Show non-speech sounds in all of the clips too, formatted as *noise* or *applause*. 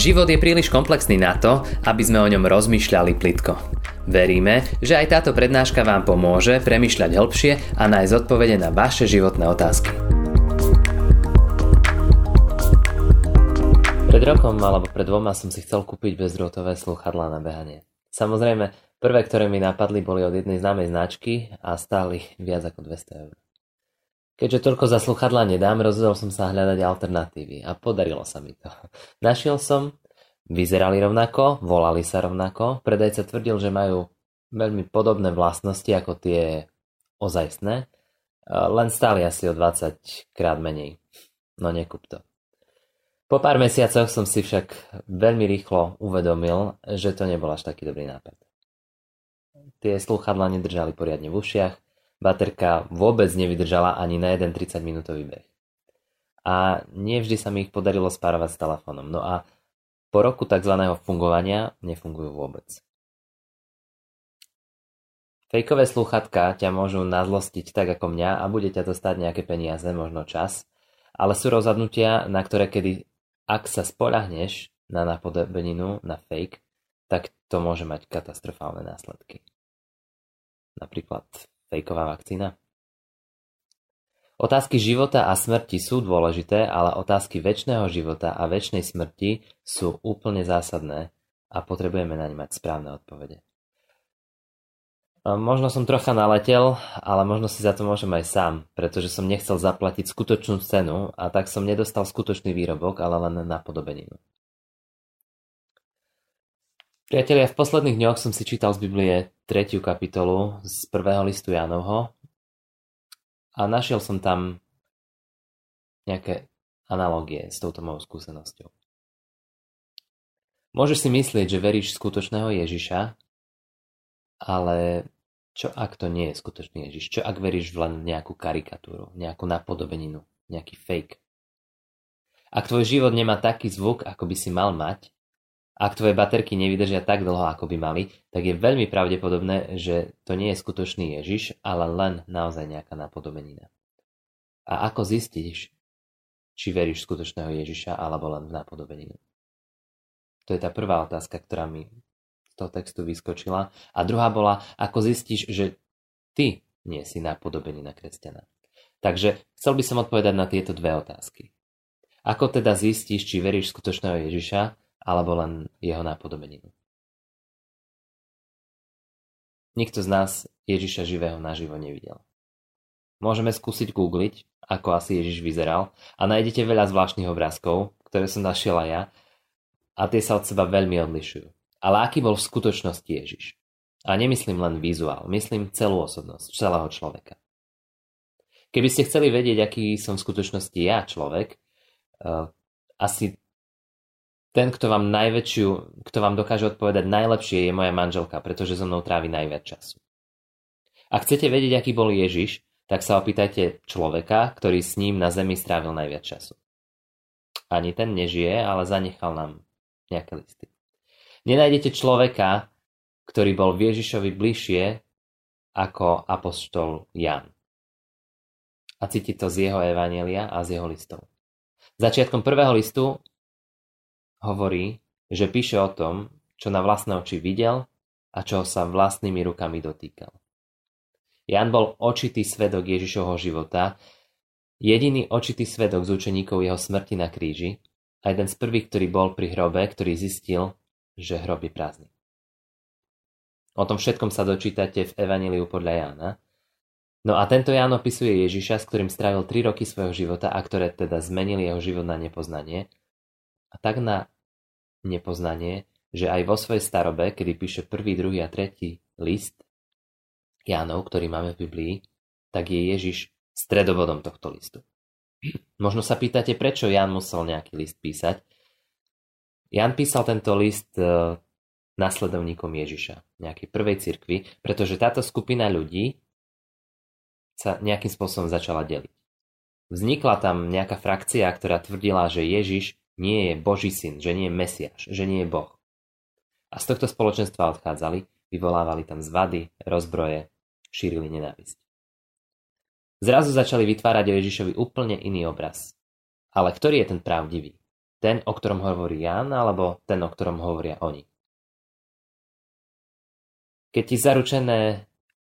Život je príliš komplexný na to, aby sme o ňom rozmýšľali plitko. Veríme, že aj táto prednáška vám pomôže premyšľať hĺbšie a nájsť odpovede na vaše životné otázky. Pred rokom alebo pred dvoma som si chcel kúpiť bezdrôtové slúchadlá na behanie. Samozrejme, prvé, ktoré mi napadli, boli od jednej známej značky a stáli viac ako 200 eur. Keďže toľko za sluchadla nedám, rozhodol som sa hľadať alternatívy a podarilo sa mi to. *laughs* Našiel som, vyzerali rovnako, volali sa rovnako, predajca tvrdil, že majú veľmi podobné vlastnosti ako tie ozajstné, len stáli asi o 20 krát menej. No nekup to. Po pár mesiacoch som si však veľmi rýchlo uvedomil, že to nebol až taký dobrý nápad. Tie sluchadla nedržali poriadne v ušiach, Baterka vôbec nevydržala ani na jeden 30-minútový beh. A nie vždy sa mi ich podarilo spárovať s telefónom. No a po roku tzv. fungovania nefungujú vôbec. Fejkové slúchatka ťa môžu nazlostiť tak ako mňa a bude ťa to stať nejaké peniaze, možno čas, ale sú rozhodnutia, na ktoré kedy, ak sa spolahneš na napodobeninu, na fake, tak to môže mať katastrofálne následky. Napríklad fejková vakcína? Otázky života a smrti sú dôležité, ale otázky väčšného života a väčšnej smrti sú úplne zásadné a potrebujeme na ne mať správne odpovede. Možno som trocha naletel, ale možno si za to môžem aj sám, pretože som nechcel zaplatiť skutočnú cenu a tak som nedostal skutočný výrobok, ale len napodobeninu. Priatelia, v posledných dňoch som si čítal z Biblie tretiu kapitolu z prvého listu Jánovho a našiel som tam nejaké analogie s touto mojou skúsenosťou. Môžeš si myslieť, že veríš skutočného Ježiša, ale čo ak to nie je skutočný Ježiš? Čo ak veríš len nejakú karikatúru, nejakú napodobeninu, nejaký fake? Ak tvoj život nemá taký zvuk, ako by si mal mať, ak tvoje baterky nevydržia tak dlho, ako by mali, tak je veľmi pravdepodobné, že to nie je skutočný Ježiš, ale len naozaj nejaká napodobenina. A ako zistíš, či veríš skutočného Ježiša alebo len v napodobeninu? To je tá prvá otázka, ktorá mi z toho textu vyskočila. A druhá bola, ako zistíš, že ty nie si napodobenina kresťana. Takže chcel by som odpovedať na tieto dve otázky. Ako teda zistíš, či veríš skutočného Ježiša alebo len jeho nápodobeninu. Nikto z nás Ježiša živého naživo nevidel. Môžeme skúsiť googliť, ako asi Ježiš vyzeral a nájdete veľa zvláštnych obrázkov, ktoré som našiel aj ja a tie sa od seba veľmi odlišujú. Ale aký bol v skutočnosti Ježiš? A nemyslím len vizuál, myslím celú osobnosť, celého človeka. Keby ste chceli vedieť, aký som v skutočnosti ja človek, uh, asi ten, kto vám najväčšiu, kto vám dokáže odpovedať najlepšie je moja manželka, pretože so mnou trávi najviac času. Ak chcete vedieť, aký bol Ježiš, tak sa opýtajte človeka, ktorý s ním na zemi strávil najviac času. Ani ten nežije, ale zanechal nám nejaké listy. Nenájdete človeka, ktorý bol v Ježišovi bližšie ako apoštol Jan. A cíti to z jeho evanelia a z jeho listov. Začiatkom prvého listu Hovorí, že píše o tom, čo na vlastné oči videl a čoho sa vlastnými rukami dotýkal. Jan bol očitý svedok Ježišovho života, jediný očitý svedok z učeníkov jeho smrti na kríži a jeden z prvých, ktorý bol pri hrobe, ktorý zistil, že hrob je prázdny. O tom všetkom sa dočítate v Evaníliu podľa Jána. No a tento Ján opisuje Ježiša, s ktorým strávil 3 roky svojho života a ktoré teda zmenili jeho život na nepoznanie a tak na nepoznanie, že aj vo svojej starobe, kedy píše prvý, druhý a tretí list Jánov, ktorý máme v Biblii, tak je Ježiš stredobodom tohto listu. Možno sa pýtate, prečo Ján musel nejaký list písať. Ján písal tento list e, nasledovníkom Ježiša, nejakej prvej cirkvi, pretože táto skupina ľudí sa nejakým spôsobom začala deliť. Vznikla tam nejaká frakcia, ktorá tvrdila, že Ježiš nie je Boží syn, že nie je Mesiáš, že nie je Boh. A z tohto spoločenstva odchádzali, vyvolávali tam zvady, rozbroje, šírili nenávisť. Zrazu začali vytvárať o Ježišovi úplne iný obraz. Ale ktorý je ten pravdivý? Ten, o ktorom hovorí Jan, alebo ten, o ktorom hovoria oni? Keď ti zaručené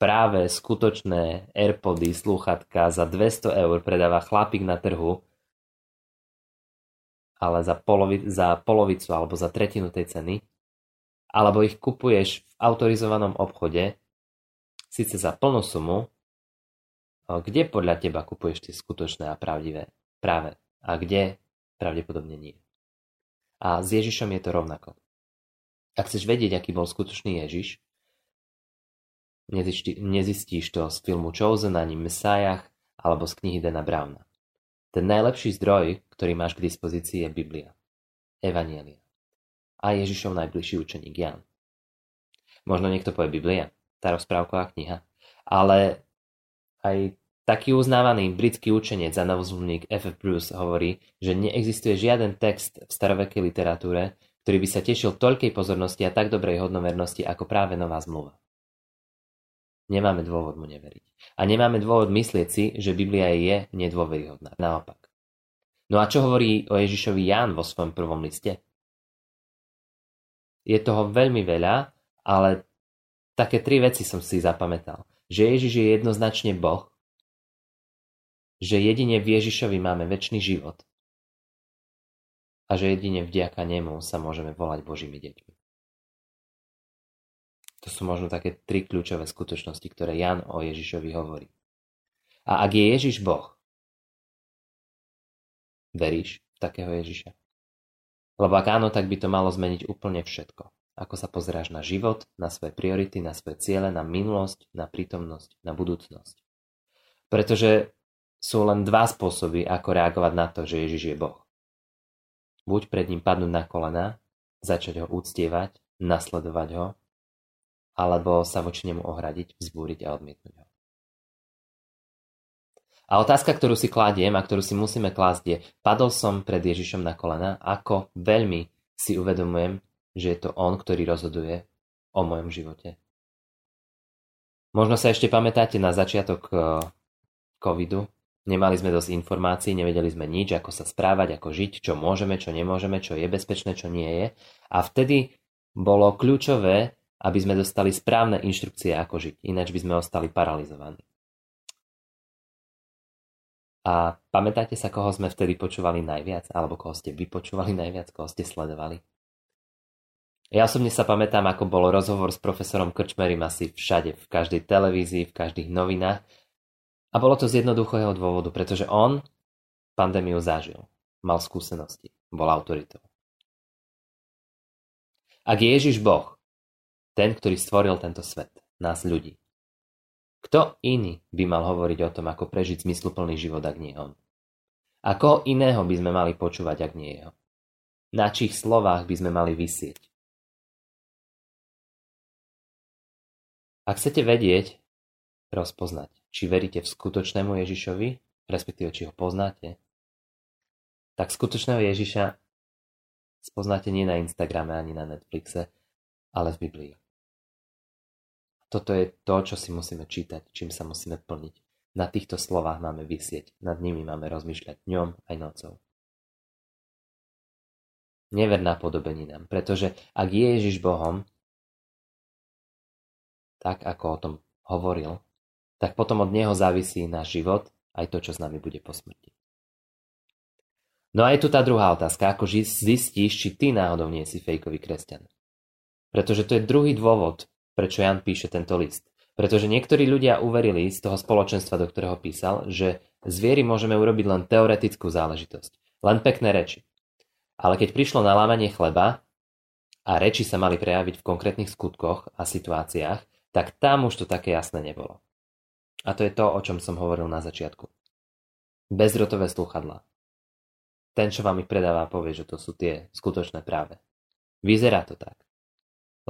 práve skutočné Airpody, slúchatka za 200 eur predáva chlapík na trhu, ale za, polovi, za polovicu alebo za tretinu tej ceny, alebo ich kupuješ v autorizovanom obchode, síce za plnú sumu, kde podľa teba kupuješ tie skutočné a pravdivé práve a kde pravdepodobne nie. A s Ježišom je to rovnako. Ak chceš vedieť, aký bol skutočný Ježiš, nezistíš to z filmu Chosen ani Messiah alebo z knihy Dana Browna. Ten najlepší zdroj, ktorý máš k dispozícii, je Biblia, Evanielia a Ježišov najbližší učeník Jan. Možno niekto povie Biblia, tá rozprávková kniha, ale aj taký uznávaný britský učenec a novozmluvník F. F. Bruce hovorí, že neexistuje žiaden text v starovekej literatúre, ktorý by sa tešil toľkej pozornosti a tak dobrej hodnovernosti ako práve Nová zmluva. Nemáme dôvod mu neveriť. A nemáme dôvod myslieť si, že Biblia je nedôveryhodná. Naopak. No a čo hovorí o Ježišovi Ján vo svojom prvom liste? Je toho veľmi veľa, ale také tri veci som si zapamätal. Že Ježiš je jednoznačne Boh, že jedine v Ježišovi máme väčší život a že jedine vďaka nemu sa môžeme volať Božími deťmi. To sú možno také tri kľúčové skutočnosti, ktoré Jan o Ježišovi hovorí. A ak je Ježiš Boh, veríš v takého Ježiša? Lebo ak áno, tak by to malo zmeniť úplne všetko. Ako sa pozeráš na život, na svoje priority, na svoje ciele, na minulosť, na prítomnosť, na budúcnosť. Pretože sú len dva spôsoby, ako reagovať na to, že Ježiš je Boh. Buď pred ním padnúť na kolena, začať ho úctievať, nasledovať ho, alebo sa voči nemu ohradiť, vzbúriť a odmietnúť ho. A otázka, ktorú si kladiem a ktorú si musíme klásť je, padol som pred Ježišom na kolena, ako veľmi si uvedomujem, že je to On, ktorý rozhoduje o mojom živote. Možno sa ešte pamätáte na začiatok eh, covidu. Nemali sme dosť informácií, nevedeli sme nič, ako sa správať, ako žiť, čo môžeme, čo nemôžeme, čo je bezpečné, čo nie je. A vtedy bolo kľúčové aby sme dostali správne inštrukcie, ako žiť, ináč by sme ostali paralizovaní. A pamätáte sa, koho sme vtedy počúvali najviac, alebo koho ste vypočúvali najviac, koho ste sledovali? Ja osobne sa pamätám, ako bol rozhovor s profesorom Krčmerim asi všade, v každej televízii, v každých novinách. A bolo to z jednoduchého dôvodu, pretože on pandémiu zažil, mal skúsenosti, bol autoritou. Ak je Ježiš Boh, ten, ktorý stvoril tento svet, nás ľudí. Kto iný by mal hovoriť o tom, ako prežiť zmysluplný život, ak nie on? A koho iného by sme mali počúvať, ak nie jeho? Na čích slovách by sme mali vysieť? Ak chcete vedieť, rozpoznať, či veríte v skutočnému Ježišovi, respektíve či ho poznáte, tak skutočného Ježiša spoznáte nie na Instagrame ani na Netflixe, ale v Biblii. Toto je to, čo si musíme čítať, čím sa musíme plniť. Na týchto slovách máme vysieť, nad nimi máme rozmýšľať dňom aj nocou. Never napodobeninám, pretože ak je Ježiš Bohom, tak ako o tom hovoril, tak potom od Neho závisí náš život, aj to, čo s nami bude po smrti. No a je tu tá druhá otázka, ako zistíš, či ty náhodou nie si fejkový kresťan. Pretože to je druhý dôvod, prečo Jan píše tento list. Pretože niektorí ľudia uverili z toho spoločenstva, do ktorého písal, že z viery môžeme urobiť len teoretickú záležitosť. Len pekné reči. Ale keď prišlo na lámanie chleba a reči sa mali prejaviť v konkrétnych skutkoch a situáciách, tak tam už to také jasné nebolo. A to je to, o čom som hovoril na začiatku. Bezrotové sluchadla. Ten, čo vám ich predáva, povie, že to sú tie skutočné práve. Vyzerá to tak.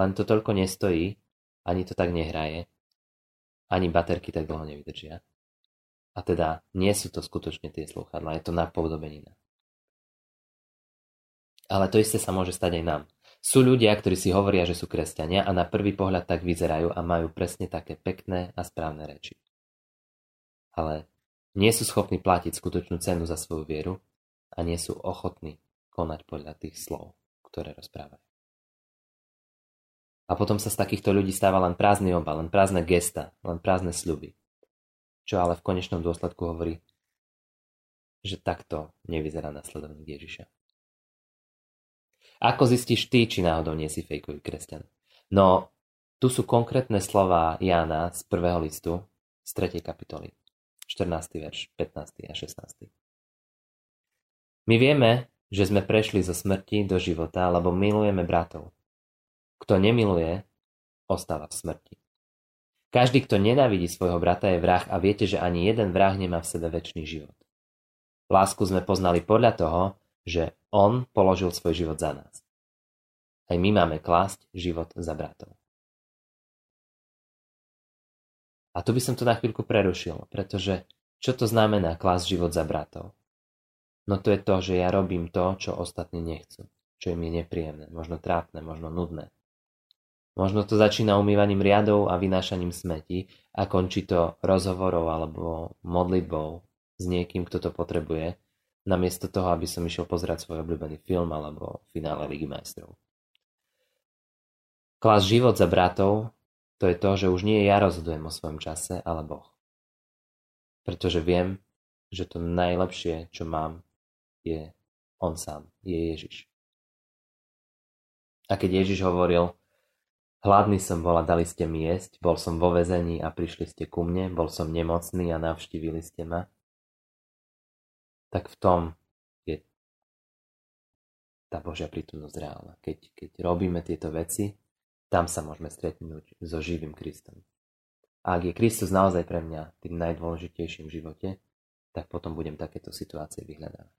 Len to toľko nestojí, ani to tak nehraje, ani baterky tak dlho nevydržia. A teda nie sú to skutočne tie slúchadlá, je to napodobenina. Ale to isté sa môže stať aj nám. Sú ľudia, ktorí si hovoria, že sú kresťania a na prvý pohľad tak vyzerajú a majú presne také pekné a správne reči. Ale nie sú schopní platiť skutočnú cenu za svoju vieru a nie sú ochotní konať podľa tých slov, ktoré rozprávajú. A potom sa z takýchto ľudí stáva len prázdny obal, len prázdne gesta, len prázdne sľuby. Čo ale v konečnom dôsledku hovorí, že takto nevyzerá nasledovník Ježiša. Ako zistíš ty, či náhodou nie si fejkový kresťan? No, tu sú konkrétne slova Jána z prvého listu, z 3. kapitoly, 14. verš, 15. a 16. My vieme, že sme prešli zo smrti do života, lebo milujeme bratov. Kto nemiluje, ostáva v smrti. Každý, kto nenávidí svojho brata, je vrah a viete, že ani jeden vrah nemá v sebe väčší život. Lásku sme poznali podľa toho, že on položil svoj život za nás. Aj my máme klásť život za bratov. A tu by som to na chvíľku prerušil, pretože čo to znamená klásť život za bratov? No to je to, že ja robím to, čo ostatní nechcú, čo im je nepríjemné, možno trápne, možno nudné. Možno to začína umývaním riadov a vynášaním smetí a končí to rozhovorov alebo modlitbou s niekým, kto to potrebuje, namiesto toho, aby som išiel pozerať svoj obľúbený film alebo finále Ligy majstrov. Klas život za bratov, to je to, že už nie ja rozhodujem o svojom čase, ale Boh. Pretože viem, že to najlepšie, čo mám, je On sám, je Ježiš. A keď Ježiš hovoril, Hladný som bol a dali ste mi jesť, bol som vo vezení a prišli ste ku mne, bol som nemocný a navštívili ste ma. Tak v tom je tá Božia prítomnosť reálna. Keď, keď robíme tieto veci, tam sa môžeme stretnúť so živým Kristom. Ak je Kristus naozaj pre mňa tým najdôležitejším v živote, tak potom budem takéto situácie vyhľadávať.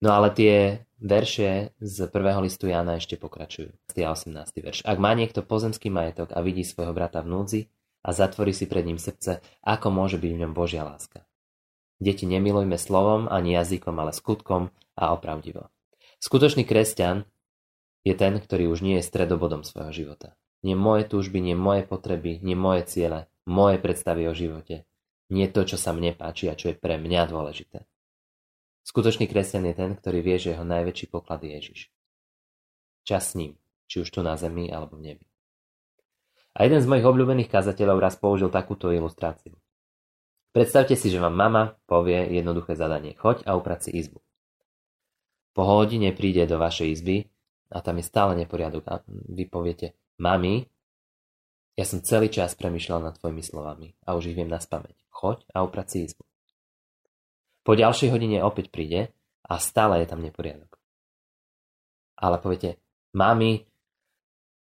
No ale tie verše z prvého listu Jána ešte pokračujú. 18. verš. Ak má niekto pozemský majetok a vidí svojho brata v núdzi a zatvorí si pred ním srdce, ako môže byť v ňom Božia láska. Deti, nemilujme slovom ani jazykom, ale skutkom a opravdivo. Skutočný kresťan je ten, ktorý už nie je stredobodom svojho života. Nie moje túžby, nie moje potreby, nie moje ciele, moje predstavy o živote. Nie to, čo sa mne páči a čo je pre mňa dôležité. Skutočný kresťan je ten, ktorý vie, že jeho najväčší poklad je Ježiš. Čas s ním, či už tu na zemi alebo v nebi. A jeden z mojich obľúbených kazateľov raz použil takúto ilustráciu. Predstavte si, že vám mama povie jednoduché zadanie. Choď a uprac si izbu. Po hodine príde do vašej izby a tam je stále neporiadok a vy poviete, mami, ja som celý čas premyšľal nad tvojimi slovami a už ich viem na spameť. Choď a uprac si izbu. Po ďalšej hodine opäť príde a stále je tam neporiadok. Ale poviete, mami,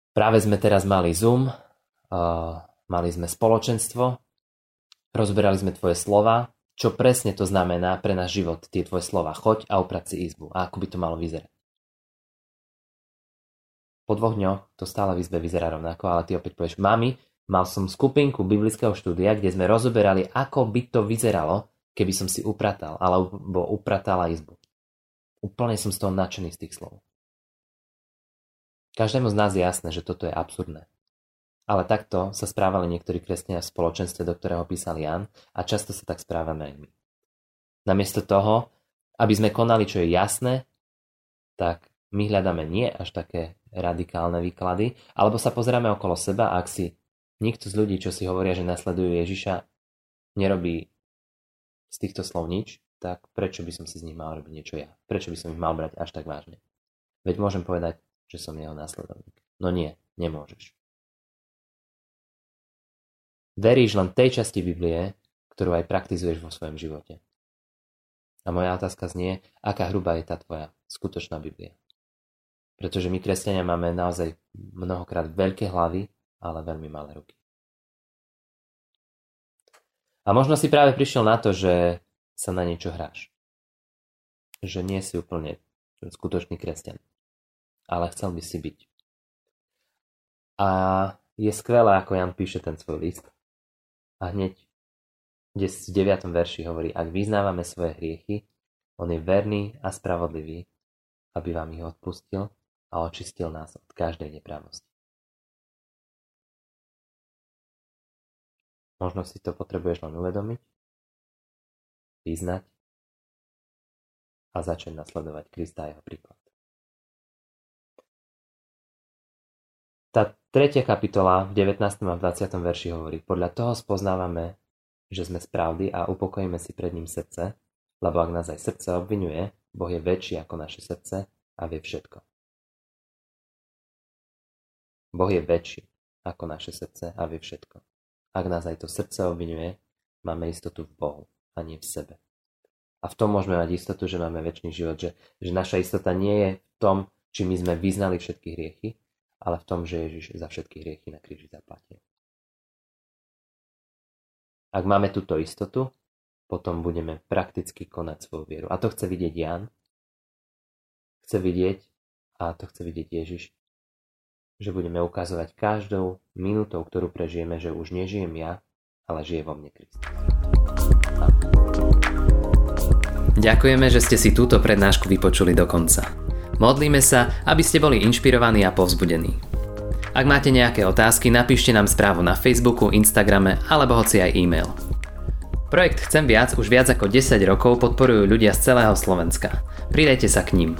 práve sme teraz mali Zoom, uh, mali sme spoločenstvo, rozberali sme tvoje slova, čo presne to znamená pre náš život, tie tvoje slova. Choď a uprac si izbu. A ako by to malo vyzerať. Po dvoch dňoch to stále v izbe vyzerá rovnako, ale ty opäť povieš, mami, mal som skupinku biblického štúdia, kde sme rozoberali, ako by to vyzeralo, keby som si upratal, alebo upratala izbu. Úplne som z toho nadšený z tých slov. Každému z nás je jasné, že toto je absurdné. Ale takto sa správali niektorí kresťania v spoločenstve, do ktorého písal Jan a často sa tak správame aj my. Namiesto toho, aby sme konali, čo je jasné, tak my hľadáme nie až také radikálne výklady, alebo sa pozeráme okolo seba ak si nikto z ľudí, čo si hovoria, že nasledujú Ježiša, nerobí z týchto slov nič, tak prečo by som si z nich mal robiť niečo ja? Prečo by som ich mal brať až tak vážne? Veď môžem povedať, že som jeho následovník. No nie, nemôžeš. Veríš len tej časti Biblie, ktorú aj praktizuješ vo svojom živote. A moja otázka znie, aká hrubá je tá tvoja skutočná Biblia. Pretože my, kresťania, máme naozaj mnohokrát veľké hlavy, ale veľmi malé ruky. A možno si práve prišiel na to, že sa na niečo hráš. Že nie si úplne skutočný kresťan. Ale chcel by si byť. A je skvelé, ako Jan píše ten svoj list. A hneď kde v 9. verši hovorí, ak vyznávame svoje hriechy, on je verný a spravodlivý, aby vám ich odpustil a očistil nás od každej nepravosti. Možno si to potrebuješ len uvedomiť, vyznať a začať nasledovať Krista a jeho príklad. Tá tretia kapitola v 19. a 20. verši hovorí, podľa toho spoznávame, že sme z a upokojíme si pred ním srdce, lebo ak nás aj srdce obvinuje, Boh je väčší ako naše srdce a vie všetko. Boh je väčší ako naše srdce a vie všetko. Ak nás aj to srdce obvinuje, máme istotu v Bohu a nie v sebe. A v tom môžeme mať istotu, že máme väčší život, že, že naša istota nie je v tom, či my sme vyznali všetky hriechy, ale v tom, že Ježiš za všetky hriechy na kríži zaplatil. Ak máme túto istotu, potom budeme prakticky konať svoju vieru. A to chce vidieť Jan, chce vidieť, a to chce vidieť Ježiš, že budeme ukazovať každou minútou, ktorú prežijeme, že už nežijem ja, ale žije vo mne Kristus. Ďakujeme, že ste si túto prednášku vypočuli do konca. Modlíme sa, aby ste boli inšpirovaní a povzbudení. Ak máte nejaké otázky, napíšte nám správu na Facebooku, Instagrame alebo hoci aj e-mail. Projekt Chcem viac už viac ako 10 rokov podporujú ľudia z celého Slovenska. Pridajte sa k ním.